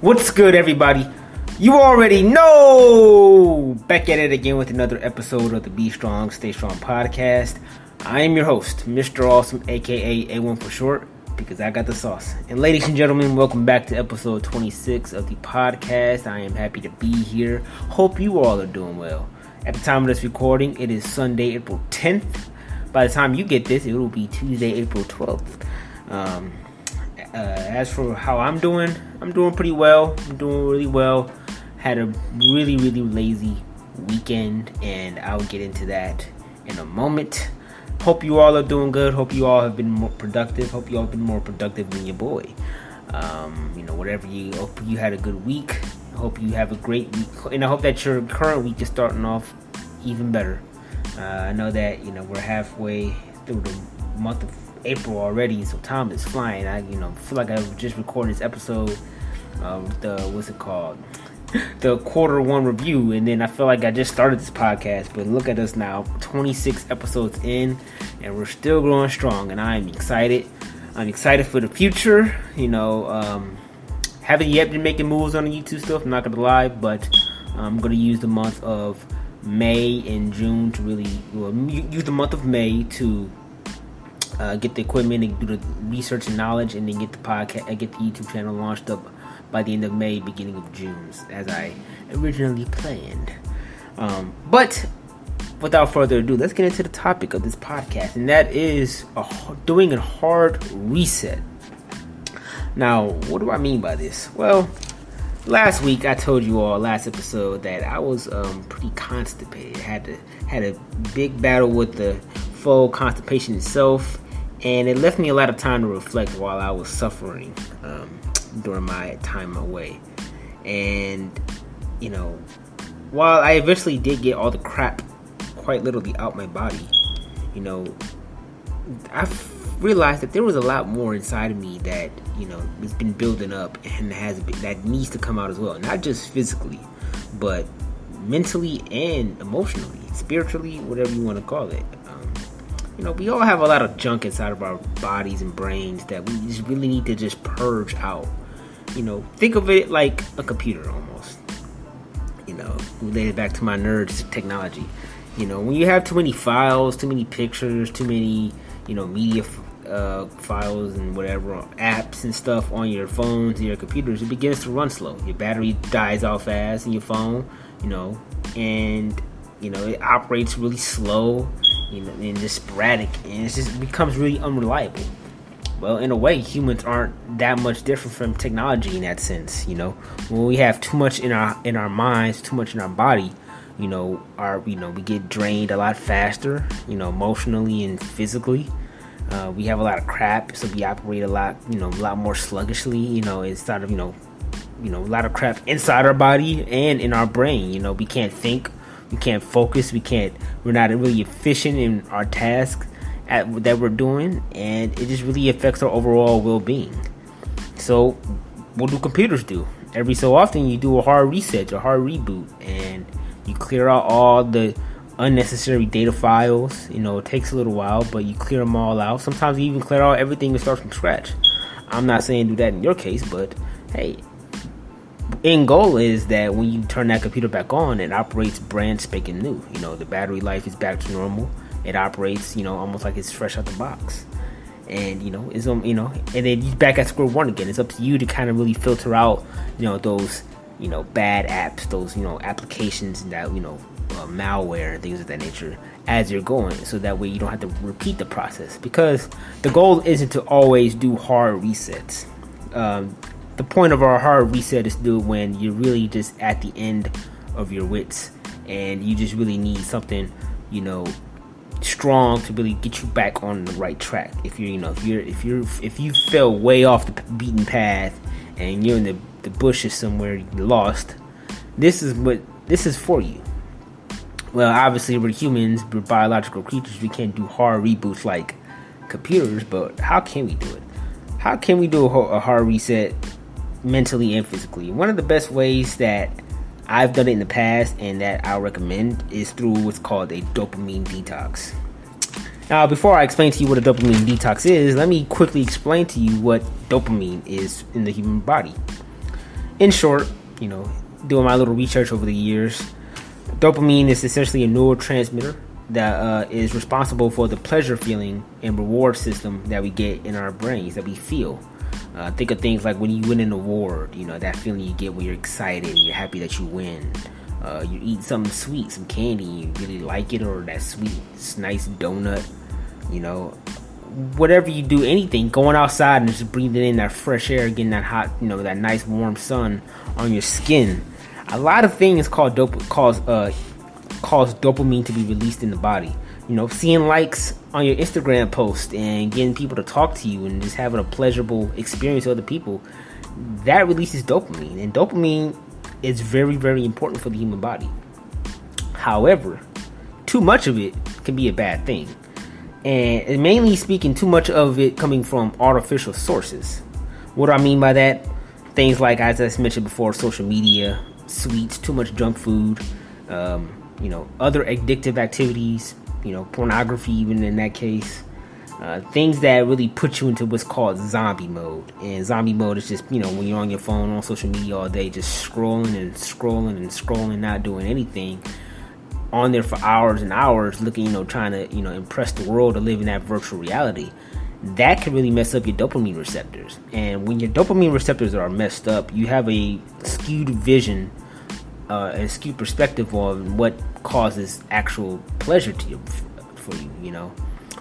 What's good, everybody? You already know! Back at it again with another episode of the Be Strong, Stay Strong podcast. I am your host, Mr. Awesome, aka A1 for short, because I got the sauce. And ladies and gentlemen, welcome back to episode 26 of the podcast. I am happy to be here. Hope you all are doing well. At the time of this recording, it is Sunday, April 10th. By the time you get this, it will be Tuesday, April 12th. Um, uh, as for how I'm doing, I'm doing pretty well. I'm doing really well. Had a really, really lazy weekend, and I'll get into that in a moment. Hope you all are doing good. Hope you all have been more productive. Hope you all have been more productive than your boy. Um, you know, whatever you hope you had a good week. Hope you have a great week, and I hope that your current week is starting off even better. Uh, I know that you know we're halfway through the month of April already, so time is flying. I you know feel like I just recorded this episode of the what's it called, the quarter one review, and then I feel like I just started this podcast. But look at us now, 26 episodes in, and we're still growing strong, and I'm excited. I'm excited for the future. You know, um, haven't yet been making moves on the YouTube stuff. I'm not gonna lie, but I'm gonna use the month of May and June to really well, use the month of May to uh, get the equipment and do the research and knowledge, and then get the podcast, uh, get the YouTube channel launched up by the end of May, beginning of June, as I originally planned. Um, but without further ado, let's get into the topic of this podcast, and that is a, doing a hard reset. Now, what do I mean by this? Well, last week I told you all last episode that I was um, pretty constipated. had to had a big battle with the full constipation itself and it left me a lot of time to reflect while I was suffering um, during my time away. And you know, while I eventually did get all the crap quite literally out my body, you know, I realized that there was a lot more inside of me that you know has been building up and has been, that needs to come out as well, not just physically, but mentally and emotionally, spiritually, whatever you want to call it you know, we all have a lot of junk inside of our bodies and brains that we just really need to just purge out. You know, think of it like a computer almost. You know, related back to my nerds technology. You know, when you have too many files, too many pictures, too many, you know, media uh, files and whatever apps and stuff on your phones and your computers, it begins to run slow. Your battery dies out fast in your phone, you know, and you know it operates really slow you know, and just sporadic, and it just becomes really unreliable. Well, in a way, humans aren't that much different from technology in that sense. You know, when we have too much in our in our minds, too much in our body, you know, our you know we get drained a lot faster. You know, emotionally and physically. Uh, we have a lot of crap, so we operate a lot, you know, a lot more sluggishly. You know, instead of you know, you know, a lot of crap inside our body and in our brain. You know, we can't think we can't focus we can't we're not really efficient in our tasks at, that we're doing and it just really affects our overall well-being. So what do computers do? Every so often you do a hard reset a hard reboot and you clear out all the unnecessary data files. You know it takes a little while but you clear them all out. Sometimes you even clear out everything and start from scratch. I'm not saying do that in your case but hey end goal is that when you turn that computer back on, it operates brand spanking new. You know, the battery life is back to normal. It operates, you know, almost like it's fresh out the box. And you know, it's um, you know, and then you back at square one again. It's up to you to kind of really filter out, you know, those, you know, bad apps, those, you know, applications and that you know, uh, malware and things of that nature as you're going, so that way you don't have to repeat the process. Because the goal isn't to always do hard resets. Um, the point of our hard reset is it when you're really just at the end of your wits and you just really need something, you know, strong to really get you back on the right track. If you're, you know, if you're, if you're, if you fell way off the beaten path and you're in the, the bushes somewhere, lost. This is what this is for you. Well, obviously we're humans, we're biological creatures. We can't do hard reboots like computers, but how can we do it? How can we do a hard reset mentally and physically. One of the best ways that I've done it in the past and that I recommend is through what's called a dopamine detox. Now, before I explain to you what a dopamine detox is, let me quickly explain to you what dopamine is in the human body. in short, you know, doing my little research over the years, dopamine is essentially a neurotransmitter that uh, is responsible for the pleasure feeling and reward system that we get in our brains that we feel. Uh, think of things like when you win an award, you know, that feeling you get when you're excited and you're happy that you win. Uh, you eat something sweet, some candy, you really like it, or that sweet, nice donut, you know, whatever you do, anything, going outside and just breathing in that fresh air, getting that hot, you know, that nice warm sun on your skin. A lot of things called dope cause uh cause dopamine to be released in the body. You know, seeing likes on your Instagram post and getting people to talk to you and just having a pleasurable experience with other people, that releases dopamine. And dopamine is very, very important for the human body. However, too much of it can be a bad thing. And mainly speaking, too much of it coming from artificial sources. What do I mean by that? Things like, as I mentioned before, social media, sweets, too much junk food, um, you know, other addictive activities, you know, pornography, even in that case. Uh, things that really put you into what's called zombie mode. And zombie mode is just, you know, when you're on your phone, on social media all day, just scrolling and scrolling and scrolling, not doing anything. On there for hours and hours, looking, you know, trying to, you know, impress the world or live in that virtual reality. That can really mess up your dopamine receptors. And when your dopamine receptors are messed up, you have a skewed vision uh, skewed perspective on what causes actual pleasure to you for you. You know,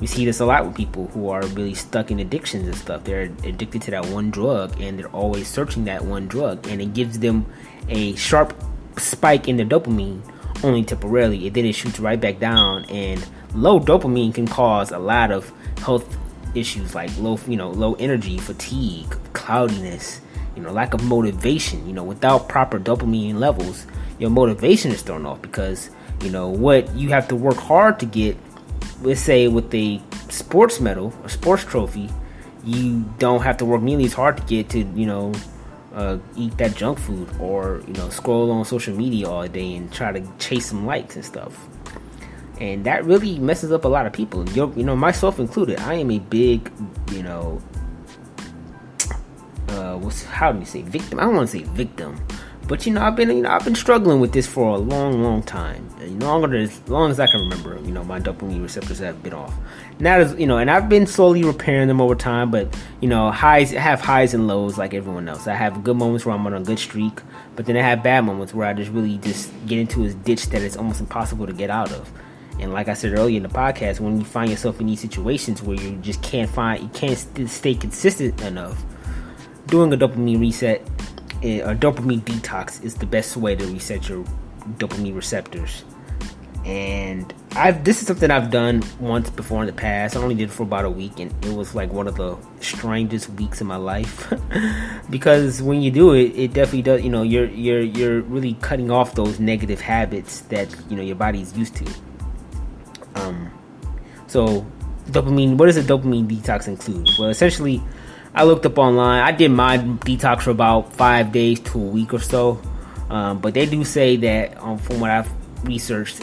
we see this a lot with people who are really stuck in addictions and stuff. They're addicted to that one drug, and they're always searching that one drug, and it gives them a sharp spike in the dopamine only temporarily, and then it shoots right back down. And low dopamine can cause a lot of health issues like low, you know, low energy, fatigue, cloudiness, you know, lack of motivation. You know, without proper dopamine levels, your motivation is thrown off because you know what you have to work hard to get. Let's say with a sports medal, a sports trophy, you don't have to work nearly as hard to get to you know uh, eat that junk food or you know scroll on social media all day and try to chase some likes and stuff. And that really messes up a lot of people. You're, you know, myself included. I am a big, you know, what's how do you say victim? I don't want to say victim, but you know, I've been you know I've been struggling with this for a long, long time. You know, longer than, as long as I can remember. You know, my dopamine receptors have been off. Now, as you know, and I've been slowly repairing them over time. But you know, highs have highs and lows like everyone else. I have good moments where I'm on a good streak, but then I have bad moments where I just really just get into a ditch that it's almost impossible to get out of. And like I said earlier in the podcast, when you find yourself in these situations where you just can't find, you can't stay consistent enough, doing a dopamine reset a dopamine detox is the best way to reset your dopamine receptors. And I've this is something I've done once before in the past. I only did it for about a week, and it was like one of the strangest weeks in my life. because when you do it, it definitely does. You know, you're you're you're really cutting off those negative habits that you know your body's used to. Um, so dopamine. What does a dopamine detox include? Well, essentially, I looked up online. I did my detox for about five days to a week or so. Um, but they do say that, um, from what I've researched,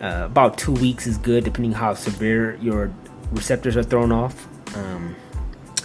uh, about two weeks is good, depending how severe your receptors are thrown off. Um,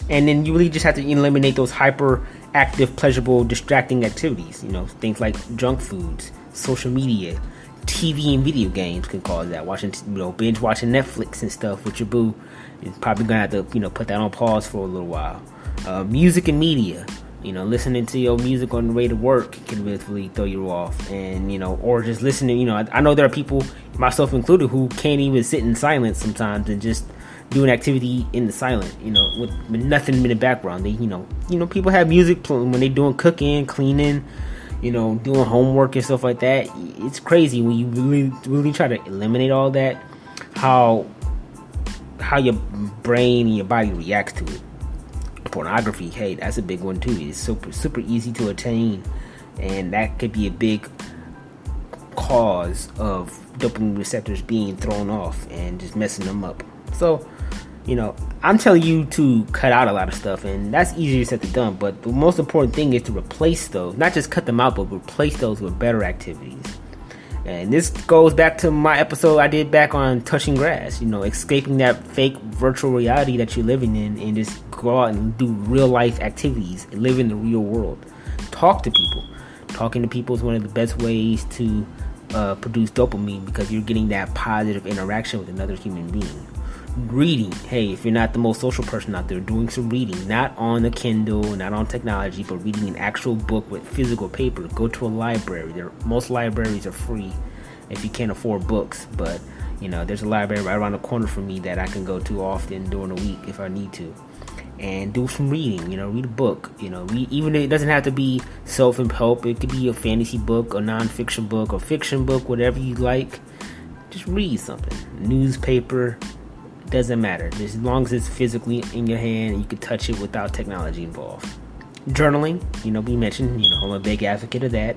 and then you really just have to eliminate those hyperactive, pleasurable, distracting activities. You know, things like junk foods, social media, TV and video games can cause that. Watching, you know, binge watching Netflix and stuff with your boo, you're probably gonna have to, you know, put that on pause for a little while. Uh, music and media. You know, listening to your music on the way to work can really throw you off, and you know, or just listening. You know, I, I know there are people, myself included, who can't even sit in silence sometimes and just do an activity in the silent. You know, with, with nothing in the background. They, you know, you know, people have music when they're doing cooking, cleaning, you know, doing homework and stuff like that. It's crazy when you really, really try to eliminate all that. How how your brain and your body reacts to it pornography, hey, that's a big one too. It's super super easy to attain, and that could be a big cause of dopamine receptors being thrown off and just messing them up. So, you know, I'm telling you to cut out a lot of stuff, and that's easier said than done. But the most important thing is to replace those, not just cut them out, but replace those with better activities. And this goes back to my episode I did back on touching grass, you know, escaping that fake virtual reality that you're living in and just go out and do real life activities live in the real world. talk to people. Talking to people is one of the best ways to uh, produce dopamine because you're getting that positive interaction with another human being. Reading, hey, if you're not the most social person out there, doing some reading, not on a Kindle, not on technology, but reading an actual book with physical paper. Go to a library. There, most libraries are free if you can't afford books, but you know, there's a library right around the corner from me that I can go to often during the week if I need to and do some reading. You know, read a book. You know, read, even it doesn't have to be self help. It could be a fantasy book, a non fiction book, a fiction book, whatever you like. Just read something. Newspaper doesn't matter. As long as it's physically in your hand and you can touch it without technology involved. Journaling, you know, we mentioned, you know, I'm a big advocate of that.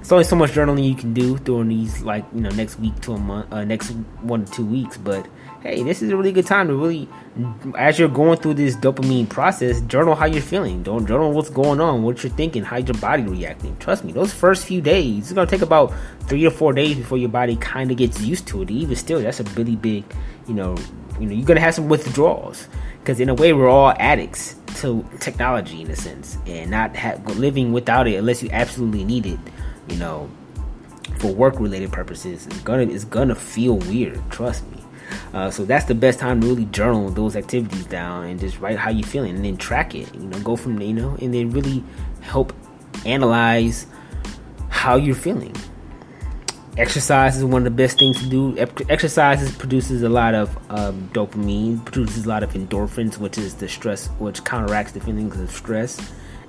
It's only so much journaling you can do during these, like, you know, next week to a month, uh, next one to two weeks, but hey, this is a really good time to really, as you're going through this dopamine process, journal how you're feeling. Don't journal what's going on, what you're thinking, how your body reacting. Trust me, those first few days, it's gonna take about three or four days before your body kind of gets used to it. Even still, that's a really big, you know, you know, you're gonna have some withdrawals because in a way, we're all addicts to technology in a sense, and not ha- living without it unless you absolutely need it. You know, for work related purposes, it's gonna it's gonna feel weird. Trust me. Uh, so that's the best time to really journal those activities down and just write how you're feeling and then track it. You know, go from there, you know, and then really help analyze how you're feeling. Exercise is one of the best things to do. Exercise produces a lot of um, dopamine, produces a lot of endorphins, which is the stress, which counteracts the feelings of stress,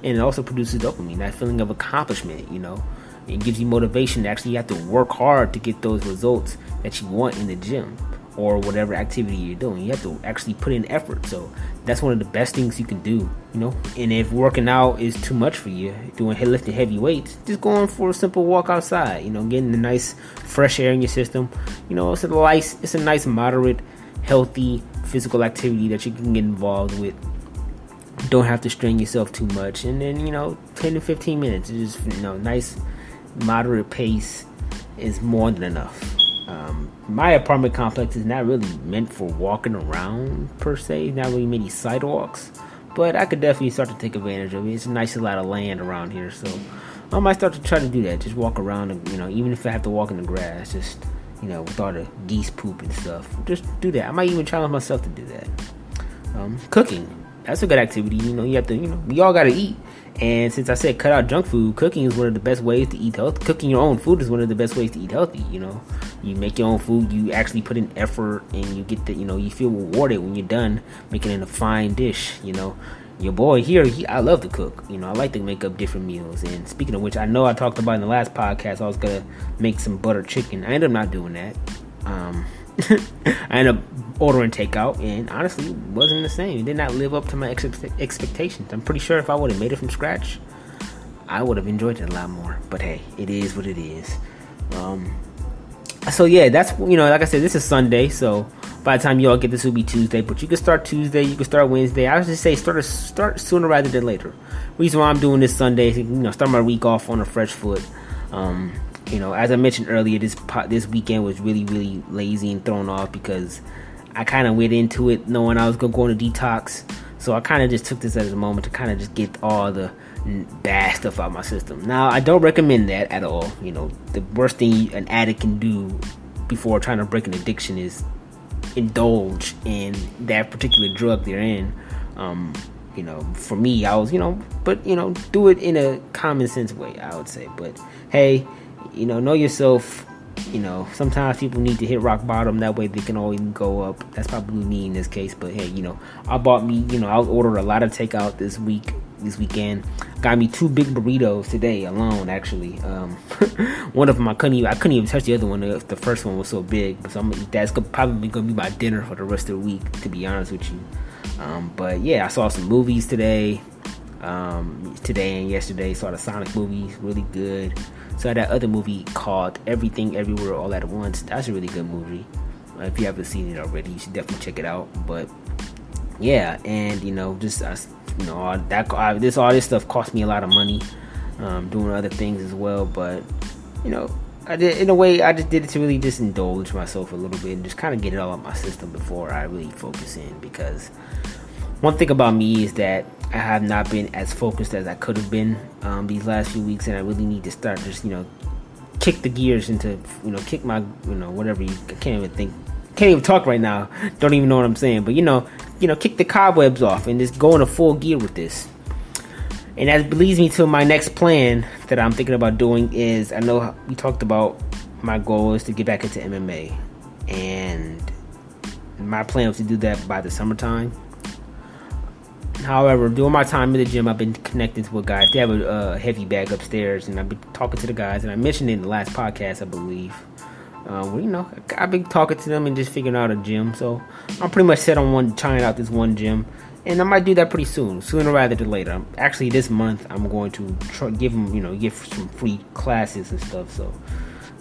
and it also produces dopamine, that feeling of accomplishment. You know, it gives you motivation. To actually, you have to work hard to get those results that you want in the gym or whatever activity you're doing. You have to actually put in effort. So that's one of the best things you can do, you know. And if working out is too much for you, doing lifting heavy weights, just going for a simple walk outside, you know, getting the nice fresh air in your system. You know, it's a nice, it's a nice moderate, healthy physical activity that you can get involved with. Don't have to strain yourself too much, and then you know, 10 to 15 minutes, just you know, nice moderate pace is more than enough. Um, my apartment complex is not really meant for walking around per se, not really many sidewalks, but I could definitely start to take advantage of it. It's a nice lot of land around here, so I might start to try to do that. Just walk around, and, you know, even if I have to walk in the grass, just you know, with all the geese poop and stuff, just do that. I might even challenge myself to do that. Um, cooking, that's a good activity. You know, you have to, you know, we all gotta eat. And since I said cut out junk food, cooking is one of the best ways to eat healthy. Cooking your own food is one of the best ways to eat healthy. You know, you make your own food, you actually put in effort, and you get the, you know, you feel rewarded when you're done making it a fine dish. You know, your boy here, he, I love to cook. You know, I like to make up different meals. And speaking of which, I know I talked about in the last podcast, I was gonna make some butter chicken. I ended up not doing that. Um, I ended up ordering takeout, and honestly, wasn't the same. It did not live up to my ex- expectations. I'm pretty sure if I would have made it from scratch, I would have enjoyed it a lot more. But hey, it is what it is. Um, so yeah, that's you know, like I said, this is Sunday, so by the time you all get this, will be Tuesday. But you can start Tuesday, you can start Wednesday. I would just say start start sooner rather than later. Reason why I'm doing this Sunday, is, you know, start my week off on a fresh foot. Um, you know, as I mentioned earlier, this this weekend was really really lazy and thrown off because I kind of went into it knowing I was gonna go on a detox. So I kind of just took this as a moment to kind of just get all the bad stuff out my system. Now I don't recommend that at all. You know, the worst thing an addict can do before trying to break an addiction is indulge in that particular drug they're in. Um, you know, for me, I was, you know, but you know, do it in a common sense way. I would say, but hey, you know, know yourself. You know, sometimes people need to hit rock bottom. That way they can always go up. That's probably me in this case. But hey, you know, I bought me. You know, I ordered a lot of takeout this week. This weekend, got me two big burritos today alone. Actually, um, one of them I couldn't even I couldn't even touch the other one. The first one was so big, so I'm, gonna eat that's probably gonna be my dinner for the rest of the week. To be honest with you, um, but yeah, I saw some movies today. Um, today and yesterday saw the Sonic movie, really good. Saw that other movie called Everything Everywhere All at Once. That's a really good movie. Uh, if you haven't seen it already, you should definitely check it out. But yeah, and you know, just you know, that uh, this all this stuff cost me a lot of money. Um, doing other things as well, but you know, I did in a way I just did it to really just indulge myself a little bit and just kind of get it all out my system before I really focus in because one thing about me is that I have not been as focused as I could have been um, these last few weeks, and I really need to start just you know kick the gears into you know kick my you know whatever you I can't even think can't even talk right now. Don't even know what I'm saying, but you know you know kick the cobwebs off and just go into full gear with this. And that leads me to my next plan that I'm thinking about doing is I know we talked about my goal is to get back into MMA, and my plan was to do that by the summertime. However, during my time in the gym, I've been connecting with guys. They have a uh, heavy bag upstairs, and I've been talking to the guys. And I mentioned it in the last podcast, I believe. Well, you know, I've been talking to them and just figuring out a gym. So I'm pretty much set on one trying out this one gym, and I might do that pretty soon, sooner rather than later. Actually, this month I'm going to try, give them, you know, give some free classes and stuff. So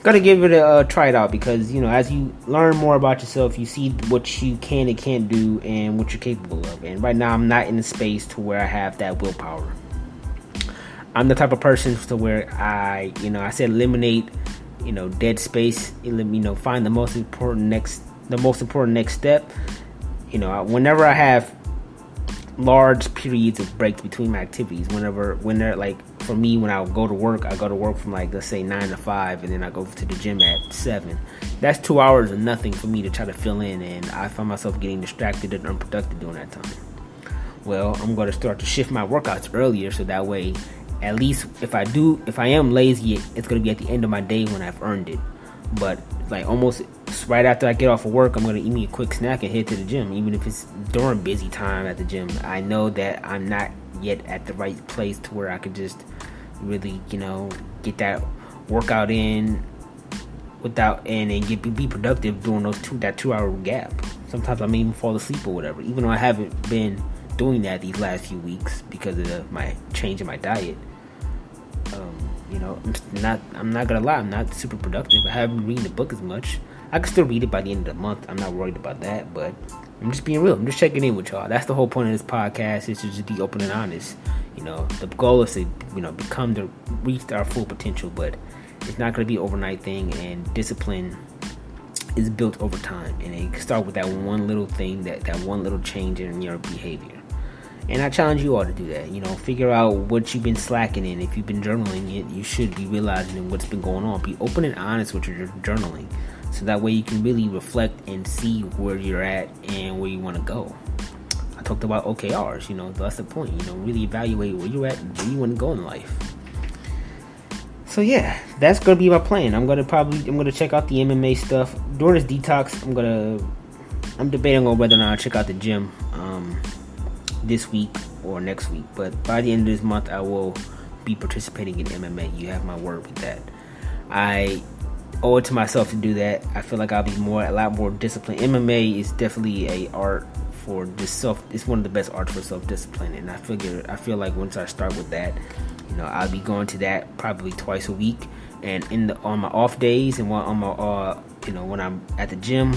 gotta give it a uh, try it out because you know as you learn more about yourself you see what you can and can't do and what you're capable of and right now i'm not in the space to where i have that willpower i'm the type of person to where i you know i said eliminate you know dead space. Let you know find the most important next the most important next step. You know whenever i have large periods of breaks between my activities whenever when they're like for me when I go to work I go to work from like let's say nine to five and then I go to the gym at seven. That's two hours of nothing for me to try to fill in and I find myself getting distracted and unproductive during that time. Well I'm going to start to shift my workouts earlier so that way at least if I do if I am lazy it's to be at the end of my day when I've earned it but like almost right after I get off of work, I'm gonna eat me a quick snack and head to the gym, even if it's during busy time at the gym. I know that I'm not yet at the right place to where I could just really, you know, get that workout in without and and get be productive during those two that two hour gap. Sometimes I may even fall asleep or whatever, even though I haven't been doing that these last few weeks because of the, my change in my diet. Um, you know, I'm not I'm not gonna lie, I'm not super productive. I haven't been reading the book as much. I can still read it by the end of the month. I'm not worried about that, but I'm just being real. I'm just checking in with y'all. That's the whole point of this podcast is to just be open and honest. You know, the goal is to you know become to reach our full potential, but it's not to be overnight thing. And discipline is built over time, and it start with that one little thing, that that one little change in your behavior. And I challenge you all to do that. You know, figure out what you've been slacking in. If you've been journaling it, you should be realizing what's been going on. Be open and honest with your journaling. So that way you can really reflect and see where you're at and where you want to go. I talked about OKRs, you know, that's the point. You know, really evaluate where you're at and where you want to go in life. So yeah, that's gonna be my plan. I'm gonna probably I'm gonna check out the MMA stuff during this detox. I'm gonna I'm debating on whether or not I check out the gym. Um, this week or next week. But by the end of this month, I will be participating in MMA. You have my word with that. I owe it to myself to do that. I feel like I'll be more, a lot more disciplined. MMA is definitely a art for just self. It's one of the best arts for self discipline, and I figure I feel like once I start with that, you know, I'll be going to that probably twice a week. And in the on my off days and while on my uh, you know, when I'm at the gym,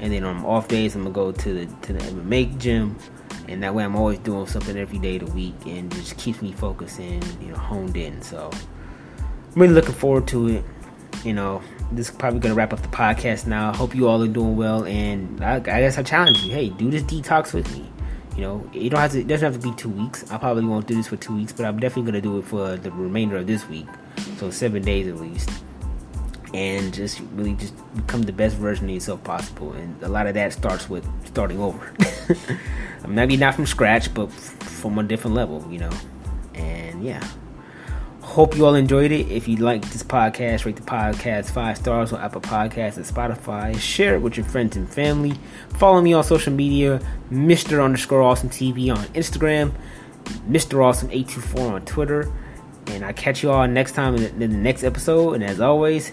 and then on my off days, I'm gonna go to the to the MMA gym and that way I'm always doing something every day of the week and just keeps me focused and you know honed in. So I'm really looking forward to it. You know, this is probably gonna wrap up the podcast now. I hope you all are doing well, and I, I guess I challenge you. Hey, do this detox with me. You know, you don't have to. It doesn't have to be two weeks. I probably won't do this for two weeks, but I'm definitely gonna do it for the remainder of this week. So seven days at least and just really just become the best version of yourself possible. And a lot of that starts with starting over. maybe not from scratch, but from a different level, you know. And yeah. Hope you all enjoyed it. If you like this podcast, rate the podcast five stars on Apple Podcasts and Spotify. Share it with your friends and family. Follow me on social media, Mr. underscore Awesome TV on Instagram, Mr. Awesome 824 on Twitter. And I catch you all next time in the, in the next episode. And as always,